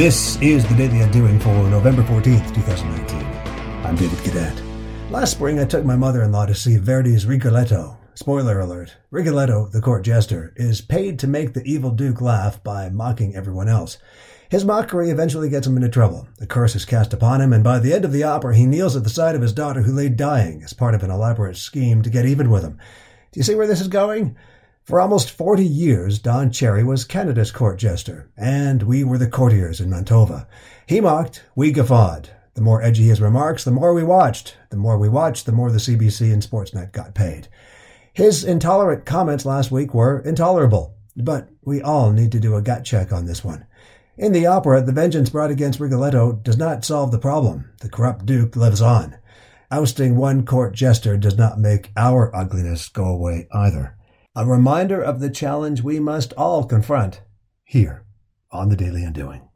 This is the Daily Undoing for November 14th, 2019. I'm David Cadet. Last spring, I took my mother in law to see Verdi's Rigoletto. Spoiler alert Rigoletto, the court jester, is paid to make the evil Duke laugh by mocking everyone else. His mockery eventually gets him into trouble. A curse is cast upon him, and by the end of the opera, he kneels at the side of his daughter who lay dying as part of an elaborate scheme to get even with him. Do you see where this is going? For almost 40 years, Don Cherry was Canada's court jester, and we were the courtiers in Mantova. He mocked, we guffawed. The more edgy his remarks, the more we watched. The more we watched, the more the CBC and Sportsnet got paid. His intolerant comments last week were intolerable, but we all need to do a gut check on this one. In the opera, the vengeance brought against Rigoletto does not solve the problem. The corrupt Duke lives on. Ousting one court jester does not make our ugliness go away either. A reminder of the challenge we must all confront here on the Daily Undoing.